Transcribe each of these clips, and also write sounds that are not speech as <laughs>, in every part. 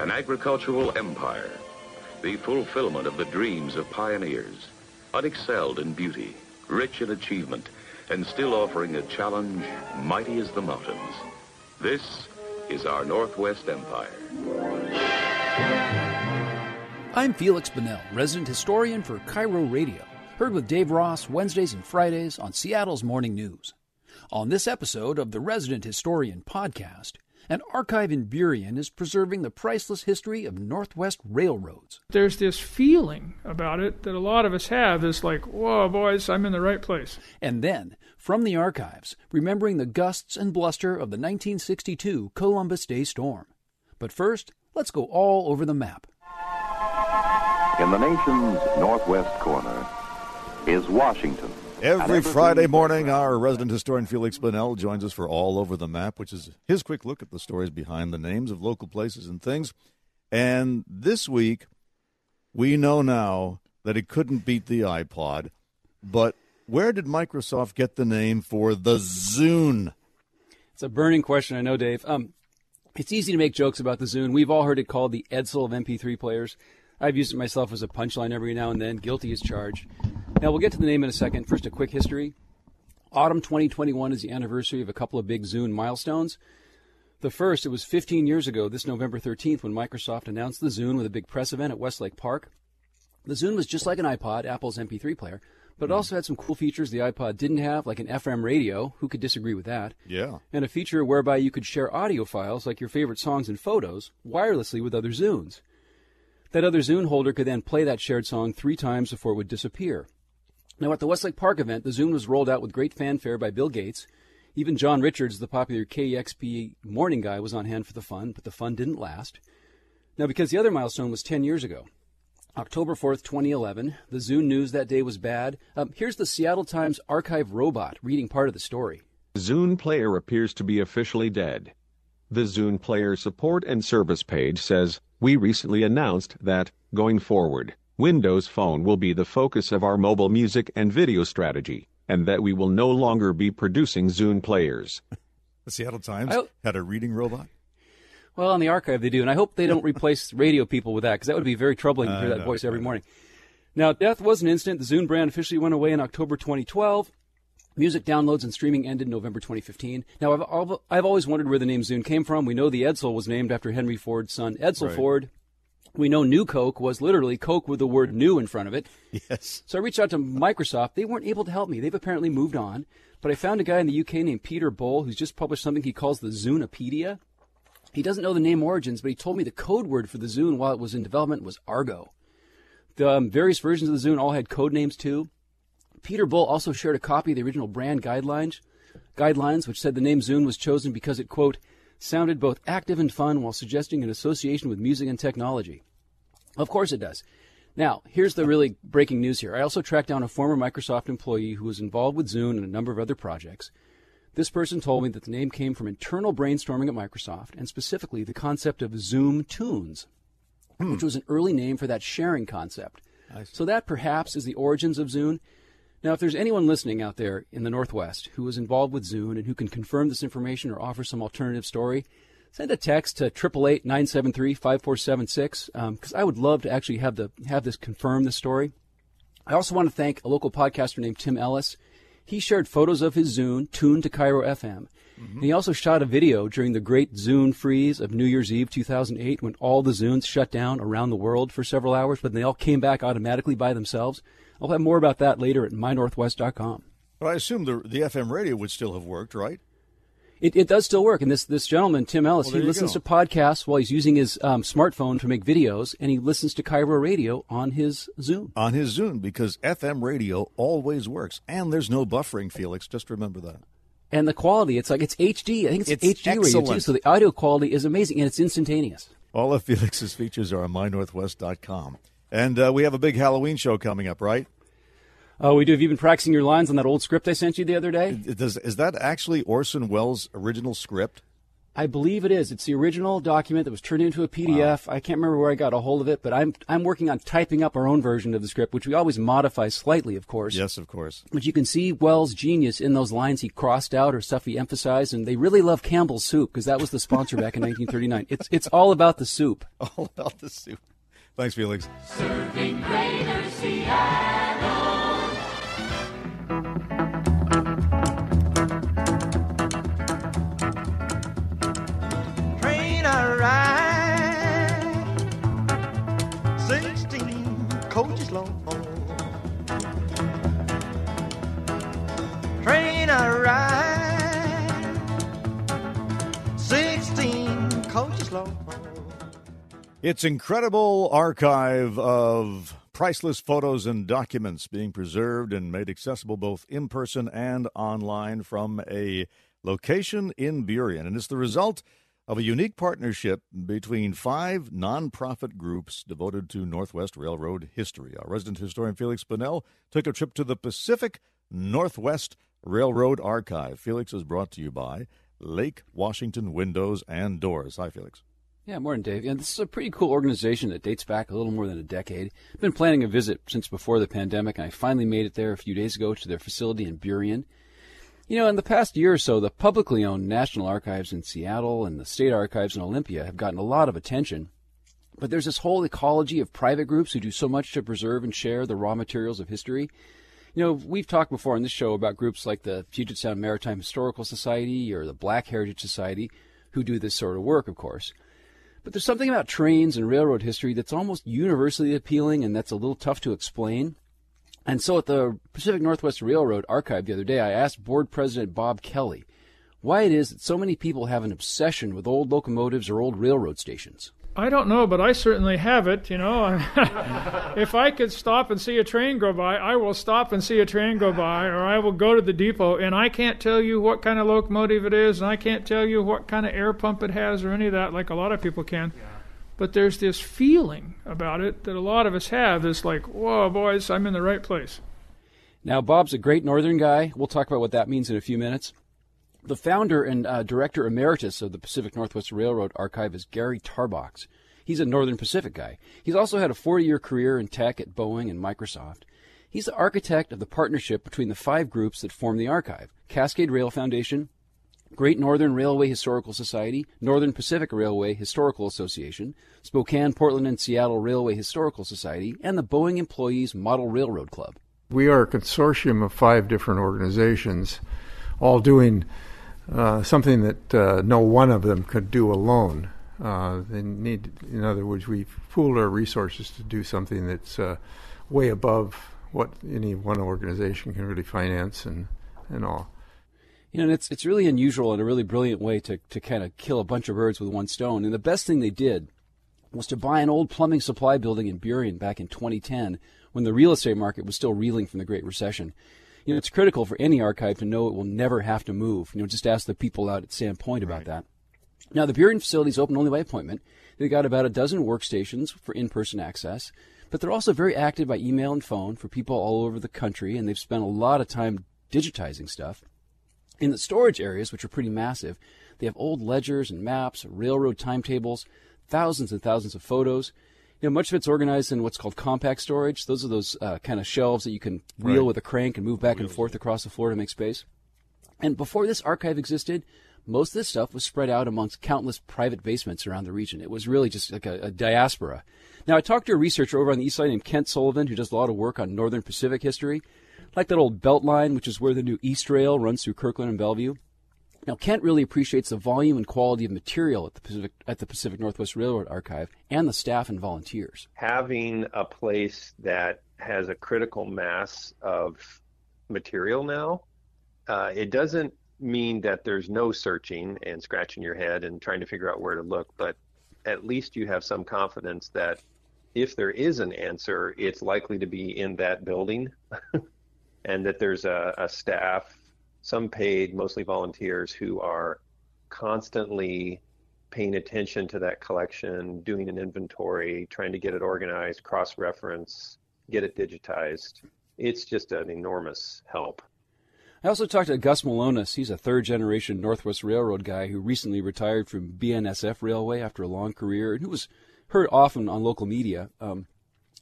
an agricultural empire, the fulfillment of the dreams of pioneers, unexcelled in beauty, rich in achievement, and still offering a challenge mighty as the mountains. This is our Northwest Empire. I'm Feliks Banel, resident historian for KIRO Radio, heard with Dave Ross Wednesdays and Fridays on Seattle's Morning News. On this episode of the Resident Historian podcast, an archive in Burien is preserving the priceless history of Northwest railroads. There's this feeling about it that a lot of us have is like, whoa, boys, I'm in the right place. And then, from the archives, remembering the gusts and bluster of the 1962 Columbus Day storm. But first, let's go all over the map. In the nation's northwest corner is Washington. Every Friday morning, our resident historian Feliks Banel joins us for All Over the Map, which is his quick look at the stories behind the names of local places and things. And this week, we know now that it couldn't beat the iPod. But where did Microsoft get the name for the Zune? It's a burning question, I know, Dave. Um, it's easy to make jokes about the Zune. We've all heard it called the Edsel of MP3 players. I've used it myself as a punchline every now and then. Guilty as charged. Now, we'll get to the name in a second. First, a quick history. Autumn 2021 is the anniversary of a couple of big Zune milestones. The first, it was 15 years ago, this November 13th, when Microsoft announced the Zune with a big press event at Westlake Park. The Zune was just like an iPod, Apple's MP3 player, but it also had some cool features the iPod didn't have, like an FM radio. Who could disagree with that? Yeah. And a feature whereby you could share audio files, like your favorite songs and photos, wirelessly with other Zunes. That other Zune holder could then play that shared song three times before it would disappear. Now, at the Westlake Park event, the Zune was rolled out with great fanfare by Bill Gates. Even John Richards, the popular KEXP morning guy, was on hand for the fun, but the fun didn't last. Now, because the other milestone was 10 years ago, October 4th, 2011, the Zune news that day was bad. Um, here's the Seattle Times archive robot reading part of the story. Zune Player appears to be officially dead. The Zune Player support and service page says, We recently announced that, going forward, Windows Phone will be the focus of our mobile music and video strategy, and that we will no longer be producing Zune players. <laughs> The Seattle Times I- had a reading robot. Well, on the archive they do, and I hope they don't replace <laughs> radio people with that because that would be very troubling to I hear that know, voice every I morning. Now, death was an instant. The Zune brand officially went away in October 2012. Music downloads and streaming ended November 2015. Now, I've, al- I've always wondered where the name Zune came from. We know the Edsel was named after Henry Ford's son, Edsel Right. Ford. We know New Coke was literally Coke with the word new in front of it. Yes. So I reached out to Microsoft. They weren't able to help me. They've apparently moved on. But I found a guy in the UK named Peter Bull who's just published something he calls the Zunepedia. He doesn't know the name origins, but he told me the code word for the Zune while it was in development was Argo. The um, various versions of the Zune all had code names too. Peter Bull also shared a copy of the original brand guidelines, guidelines which said the name Zune was chosen because it quote sounded both active and fun while suggesting an association with music and technology. Of course it does. Now, here's the really breaking news here. I also tracked down a former Microsoft employee who was involved with Zune and a number of other projects. This person told me that the name came from internal brainstorming at Microsoft, and specifically the concept of Zoom Tunes, hmm. which was an early name for that sharing concept. So that perhaps is the origins of Zune. Now, if there's anyone listening out there in the Northwest who is involved with Zune and who can confirm this information or offer some alternative story, send a text to 888-973-5476 because um, I would love to actually have the have this confirm the story. I also want to thank a local podcaster named Tim Ellis. He shared photos of his Zune tuned to KIRO FM. And mm-hmm. he also shot a video during the great Zune freeze of New Year's Eve 2008 when all the Zunes shut down around the world for several hours, but they all came back automatically by themselves. I'll have more about that later at mynorthwest.com. But I assume the the FM radio would still have worked, right? It, it does still work. And this, this gentleman, Tim Ellis, Well, he listens go. to podcasts while he's using his um, smartphone to make videos, and he listens to KIRO Radio on his Zune. On his Zune, because FM radio always works, and there's no buffering, Feliks. Just remember that. And the quality, it's like it's HD. I think it's, It's HD radio too. So the audio quality is amazing, and it's instantaneous. All of Feliks's features are on mynorthwest.com. And uh, we have a big Halloween show coming up, right? Oh, we do. Have you been practicing your lines on that old script I sent you the other day? Does, is that actually Orson Welles' original script? I believe it is. It's the original document that was turned into a PDF. Wow. I can't remember where I got a hold of it, but I'm I'm working on typing up our own version of the script, which we always modify slightly, of course. Yes, of course. But you can see Welles' genius in those lines he crossed out or stuff he emphasized, and they really love Campbell's soup because that was the sponsor back in <laughs> 1939. It's it's all about the soup. All about the soup. Thanks, Feliks. Serving Greater Seattle. Its incredible archive of priceless photos and documents being preserved and made accessible both in person and online from a location in Burien. And it's the result of a unique partnership between five nonprofit groups devoted to Northwest Railroad history. Our resident historian Feliks Banel took a trip to the Pacific Northwest Railroad Archive. Feliks is brought to you by Lake Washington Windows and Doors. Hi, Feliks. Yeah, morning, Dave. Yeah, this is a pretty cool organization that dates back a little more than a decade. I've been planning a visit since before the pandemic, and I finally made it there a few days ago to their facility in Burien. You know, in the past year or so, the publicly owned National Archives in Seattle and the State Archives in Olympia have gotten a lot of attention. But there's this whole ecology of private groups who do so much to preserve and share the raw materials of history. You know, we've talked before on this show about groups like the Puget Sound Maritime Historical Society or the Black Heritage Society who do this sort of work, of course. But there's something about trains and railroad history that's almost universally appealing and that's a little tough to explain. And so at the Pacific Northwest Railroad archive the other day, I asked board president Bob Kelly why it is that so many people have an obsession with old locomotives or old railroad stations. I don't know, but I certainly have it. You know, <laughs> if I could stop and see a train go by, I will stop and see a train go by, or I will go to the depot, and I can't tell you what kind of locomotive it is, and I can't tell you what kind of air pump it has, or any of that, like a lot of people can. Yeah but there's this feeling about it that a lot of us have This like, whoa, boys, I'm in the right place. Now, Bob's a great northern guy. We'll talk about what that means in a few minutes. The founder and uh, director emeritus of the Pacific Northwest Railroad Archive is Gary Tarbox. He's a Northern Pacific guy. He's also had a 40 year career in tech at Boeing and Microsoft. He's the architect of the partnership between the five groups that form the archive Cascade Rail Foundation, Great Northern Railway Historical Society, Northern Pacific Railway Historical Association, Spokane, Portland, and Seattle Railway Historical Society, and the Boeing Employees Model Railroad Club. We are a consortium of five different organizations, all doing uh, something that uh, no one of them could do alone. Uh, they need, in other words, we've pooled our resources to do something that's uh, way above what any one organization can really finance and, and all. You know, it's it's really unusual and a really brilliant way to to kind of kill a bunch of birds with one stone. And the best thing they did was to buy an old plumbing supply building in Burien back in 2010 when the real estate market was still reeling from the Great Recession. You know, it's critical for any archive to know it will never have to move. You know, just ask the people out at Sandpoint about right. that. Now, the Burien facility is open only by appointment. They've got about a dozen workstations for in-person access, but they're also very active by email and phone for people all over the country, and they've spent a lot of time digitizing stuff. In the storage areas, which are pretty massive, they have old ledgers and maps, railroad timetables, thousands and thousands of photos. You know, much of it's organized in what's called compact storage. Those are those uh, kind of shelves that you can wheel right. with a crank and move back Wheels. and forth across the floor to make space. And before this archive existed, most of this stuff was spread out amongst countless private basements around the region. It was really just like a, a diaspora. Now, I talked to a researcher over on the east side named Kent Sullivan, who does a lot of work on Northern Pacific history like that old belt line, which is where the new Eastrail runs through Kirkland and Bellevue. Now, Kent really appreciates the volume and quality of material at the Pacific, at the Pacific Northwest Railroad Archive and the staff and volunteers. Having a place that has a critical mass of material now, uh, it doesn't mean that there's no searching and scratching your head and trying to figure out where to look, but at least you have some confidence that if there is an answer, it's likely to be in that building. <laughs> and that there's a, a staff, some paid, mostly volunteers, who are constantly paying attention to that collection, doing an inventory, trying to get it organized, cross reference, get it digitized. It's just an enormous help. I also talked to Gus Melonas. He's a third generation Northwest Railroad guy who recently retired from BNSF Railway after a long career and who was heard often on local media. Um,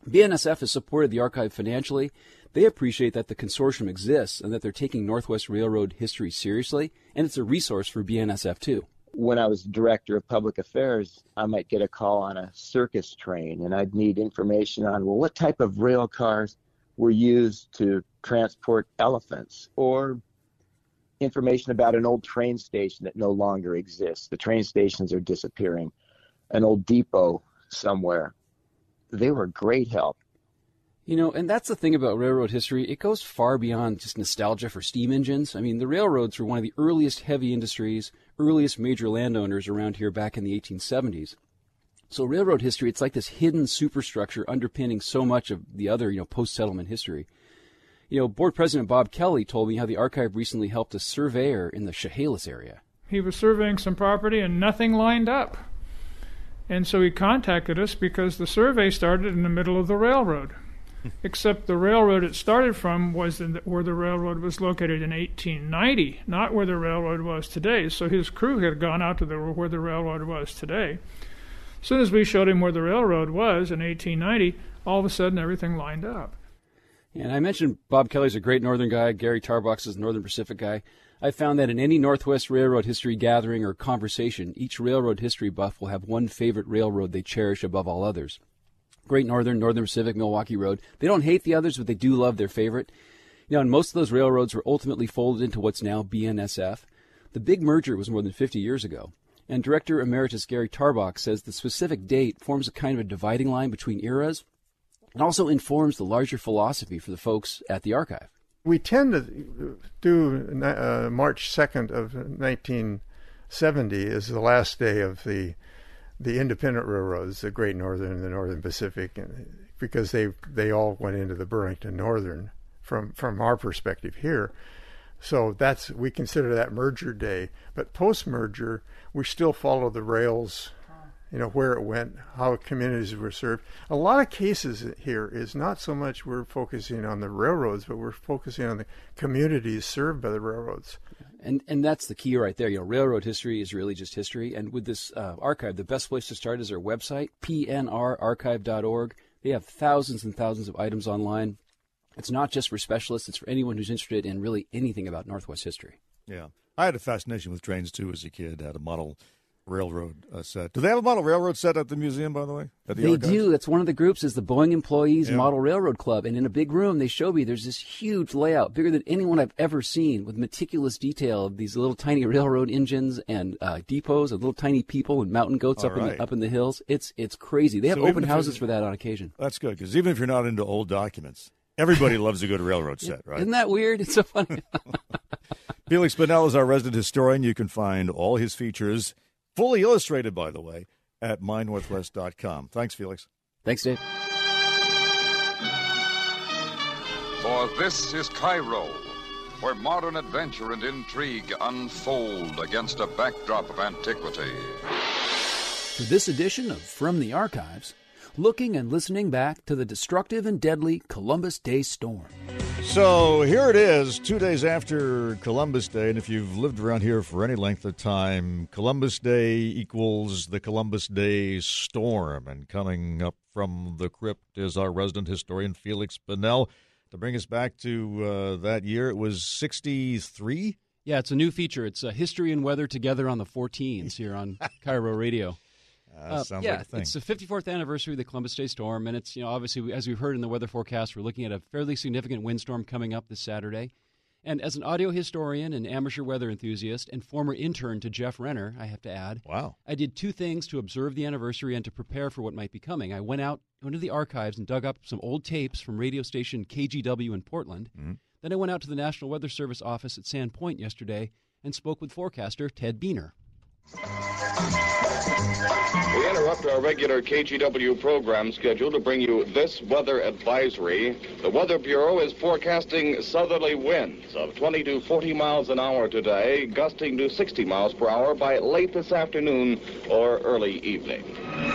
BNSF has supported the archive financially. They appreciate that the consortium exists and that they're taking Northwest Railroad history seriously, and it's a resource for BNSF too. When I was director of public affairs, I might get a call on a circus train, and I'd need information on, well, what type of rail cars were used to transport elephants, or information about an old train station that no longer exists. The train stations are disappearing, an old depot somewhere. They were great help. You know, and that's the thing about railroad history. It goes far beyond just nostalgia for steam engines. I mean, the railroads were one of the earliest heavy industries, earliest major landowners around here back in the 1870s. So railroad history, it's like this hidden superstructure underpinning so much of the other, you know, post-settlement history. You know, board president Bob Kelly told me how the archive recently helped a surveyor in the Chehalis area. He was surveying some property and nothing lined up. And so he contacted us because the survey started in the middle of the railroad. Except the railroad it started from was the, where the railroad was located in 1890, not where the railroad was today. So his crew had gone out to the, where the railroad was today. As soon as we showed him where the railroad was in 1890, all of a sudden everything lined up. And I mentioned Bob Kelly's a great Northern guy. Gary Tarbox is a Northern Pacific guy. I found that in any Northwest Railroad history gathering or conversation, each railroad history buff will have one favorite railroad they cherish above all others. Great Northern, Northern Pacific, Milwaukee Road. They don't hate the others, but they do love their favorite. You know, and most of those railroads were ultimately folded into what's now BNSF. The big merger was more than 50 years ago. And Director Emeritus Gary Tarbox says the specific date forms a kind of a dividing line between eras and also informs the larger philosophy for the folks at the archive. We tend to do uh, March 2nd of 1970 is the last day of the the independent railroads, the Great Northern and the Northern Pacific, because they they all went into the Burlington Northern from from our perspective here. So that's we consider that merger day. But post merger, we still follow the rails, you know, where it went, how communities were served. A lot of cases here is not so much we're focusing on the railroads, but we're focusing on the communities served by the railroads. And and that's the key right there. You know, railroad history is really just history. And with this uh, archive, the best place to start is our website, pnrarchive.org. They have thousands and thousands of items online. It's not just for specialists; it's for anyone who's interested in really anything about Northwest history. Yeah, I had a fascination with trains too as a kid. I Had a model railroad uh, set. Do they have a model railroad set at the museum, by the way? The they archives? do. That's one of the groups is the Boeing Employees Yeah. Model Railroad Club, and in a big room, they show me there's this huge layout, bigger than anyone I've ever seen, with meticulous detail of these little tiny railroad engines and uh, depots and little tiny people and mountain goats All up in the, up in the hills. It's it's crazy. They have So open houses for that on occasion. That's good because even if you're not into old documents, everybody <laughs> loves a good railroad set, right? Isn't that weird? It's so funny. <laughs> Feliks Banel is our resident historian. You can find all his features, fully illustrated, by the way, at mynorthwest.com. Thanks, Feliks. Thanks, Dave. For this is Cairo, where modern adventure and intrigue unfold against a backdrop of antiquity. For this edition of From the Archives, looking and listening back to the destructive and deadly Columbus Day storm. So here it is, two days after Columbus Day. And if you've lived around here for any length of time, Columbus Day equals the Columbus Day storm. And coming up from the crypt is our resident historian, Feliks Banel. To bring us back to uh, that year, it was 63? Yeah, it's a new feature. It's uh, history and weather together on the 14s here on KIRO Radio. Uh, sounds yeah, like it's the 54th anniversary of the Columbus Day storm, and it's you know obviously as we've heard in the weather forecast, we're looking at a fairly significant windstorm coming up this Saturday. And as an audio historian and amateur weather enthusiast and former intern to Jeff Renner, I have to add, wow, I did two things to observe the anniversary and to prepare for what might be coming. I went out into the archives and dug up some old tapes from radio station KGW in Portland. Then I went out to the National Weather Service office at Sand Point yesterday and spoke with forecaster Ted Buehner. We interrupt our regular KGW program schedule to bring you this weather advisory. The Weather Bureau is forecasting southerly winds of 20 to 40 miles an hour today, gusting to 60 miles per hour by late this afternoon or early evening.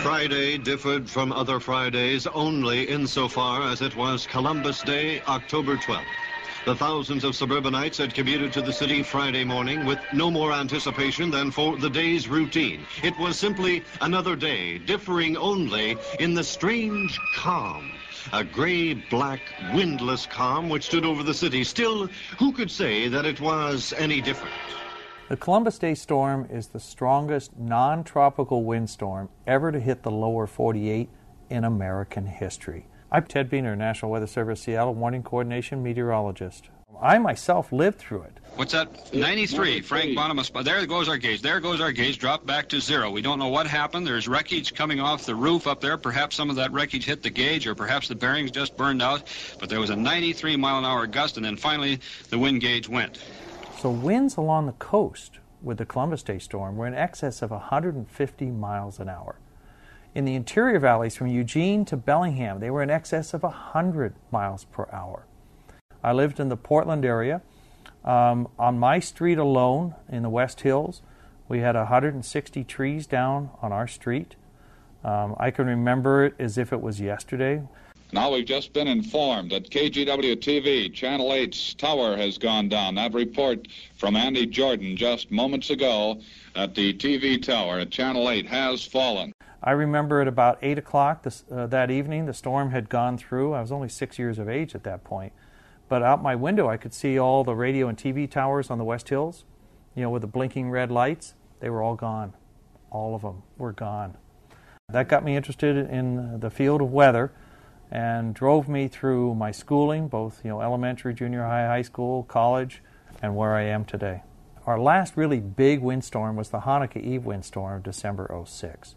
Friday differed from other Fridays only insofar as it was Columbus Day, October 12th. The thousands of suburbanites had commuted to the city Friday morning with no more anticipation than for the day's routine. It was simply another day, differing only in the strange calm. A gray-black, windless calm which stood over the city. Still, who could say that it was any different? The Columbus Day storm is the strongest non tropical windstorm ever to hit the lower 48 in American history. I'm Ted Buehner, National Weather Service Seattle Warning Coordination Meteorologist. I myself lived through it. What's that? 93. Frank Bottomus. There goes our gauge. There goes our gauge. Dropped back to zero. We don't know what happened. There's wreckage coming off the roof up there. Perhaps some of that wreckage hit the gauge, or perhaps the bearings just burned out. But there was a 93 mile an hour gust, and then finally the wind gauge went. So winds along the coast with the Columbus Day storm were in excess of 150 miles an hour. In the interior valleys from Eugene to Bellingham, they were in excess of 100 miles per hour. I lived in the Portland area. Um, on my street alone in the West Hills, we had 160 trees down on our street. Um, I can remember it as if it was yesterday. Now we've just been informed that KGW TV Channel 8's tower has gone down. That report from Andy Jordan just moments ago that the TV tower at Channel 8 has fallen. I remember at about 8 o'clock this, uh, that evening, the storm had gone through. I was only six years of age at that point. But out my window, I could see all the radio and TV towers on the West Hills, you know, with the blinking red lights. They were all gone. All of them were gone. That got me interested in the field of weather and drove me through my schooling, both you know, elementary, junior high, high school, college, and where I am today. Our last really big windstorm was the Hanukkah Eve windstorm of December 06.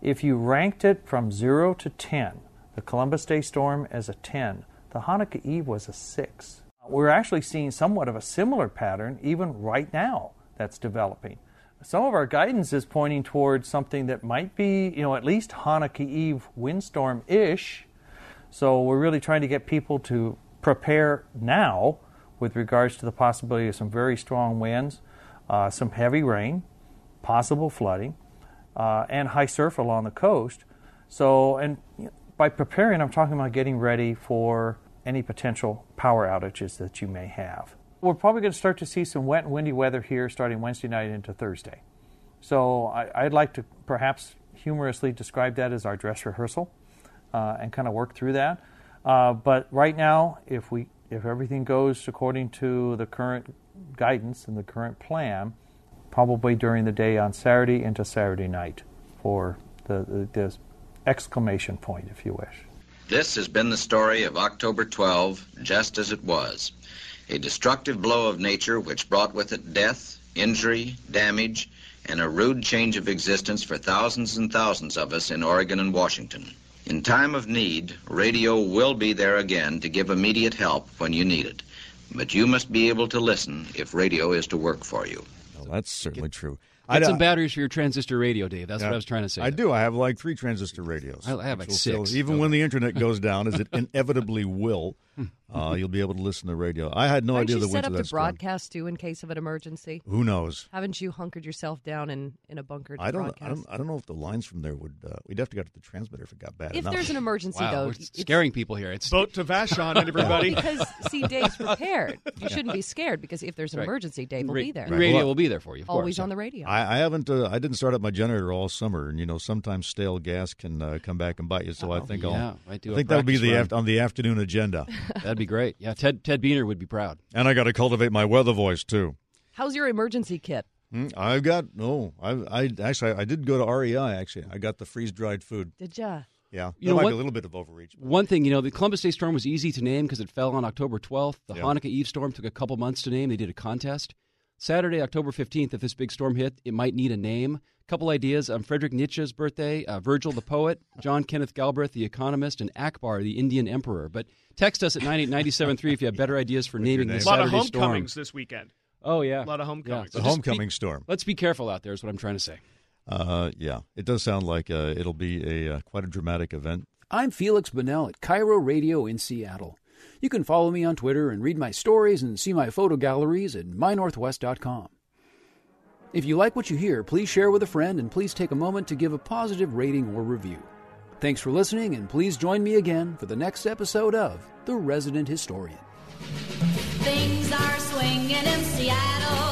If you ranked it from 0 to 10, the Columbus Day storm as a 10, the Hanukkah Eve was a 6. We're actually seeing somewhat of a similar pattern even right now that's developing. Some of our guidance is pointing towards something that might be, you know, at least Hanukkah Eve windstorm ish. So we're really trying to get people to prepare now with regards to the possibility of some very strong winds, uh, some heavy rain, possible flooding, uh, and high surf along the coast. So, and by preparing, I'm talking about getting ready for any potential power outages that you may have. We're probably going to start to see some wet and windy weather here starting Wednesday night into Thursday. So I, would like to perhaps humorously describe that as our dress rehearsal uh, and kind of work through that. Uh, but right now, if we if everything goes according to the current guidance and the current plan, probably during the day on Saturday into Saturday night for the, the, the exclamation point, if you wish. This has been the story of October 12, just as it was. A destructive blow of nature which brought with it death, injury, damage, and a rude change of existence for thousands and thousands of us in Oregon and Washington. In time of need, radio will be there again to give immediate help when you need it. But you must be able to listen if radio is to work for you. That's certainly true. Get some batteries for your transistor radio, Dave. That's yeah, what I was trying to say. I do. I have like three transistor radios. I have like six. even okay. when the internet goes down, as it <laughs> inevitably will, <laughs> uh, you'll be able to listen to the radio. I had no Aren't idea you the set up that to storm. broadcast too in case of an emergency. Who knows? Haven't you hunkered yourself down in, in a bunker to I don't, broadcast? I don't. I don't know if the lines from there would. Uh, we'd have to go to the transmitter if it got bad If enough. there's an emergency, wow, though, we're scaring people here. It's Vote to Vashon, <laughs> and everybody. because see, Dave's <laughs> prepared. You shouldn't be scared because if there's an Right. emergency, Dave will Ra- be there. Radio will be there for you. Of Always course. on the radio. I, I haven't. Uh, I didn't start up my generator all summer, and you know sometimes stale gas can uh, come back and bite you. So I think Yeah, I'll. might do I a think that'll be the run. on the afternoon agenda. <laughs> That'd be great. Yeah, Ted Ted Buehner would be proud. and I got to cultivate my weather voice too. How's your emergency kit? Hmm, I've got no. I, I actually I did go to REI. Actually, I got the freeze dried food. Did ya? Yeah, You that know might what? be a little bit of overreach. One thing, you know, the Columbus Day storm was easy to name because it fell on October 12th. The Yeah. Hanukkah Eve storm took a couple months to name. They did a contest. Saturday, October 15th, if this big storm hit, it might need a name. A Couple ideas on Frederick Nietzsche's birthday, uh, Virgil the poet, John Kenneth Galbraith the economist, and Akbar the Indian emperor. But text us at 98973 if you have better ideas for naming name. this A lot of Saturday storm. homecomings this weekend. Oh yeah, A lot of homecomings. So The just homecoming be- storm. Let's be careful out there. Is what I'm trying to say. Uh, yeah, it does sound like uh, it'll be a uh, quite a dramatic event. I'm Feliks Banel at KIRO Radio in Seattle. You can follow me on Twitter and read my stories and see my photo galleries at mynorthwest.com. If you like what you hear, please share with a friend and please take a moment to give a positive rating or review. Thanks for listening, and please join me again for the next episode of The Resident Historian. Things are swinging in Seattle.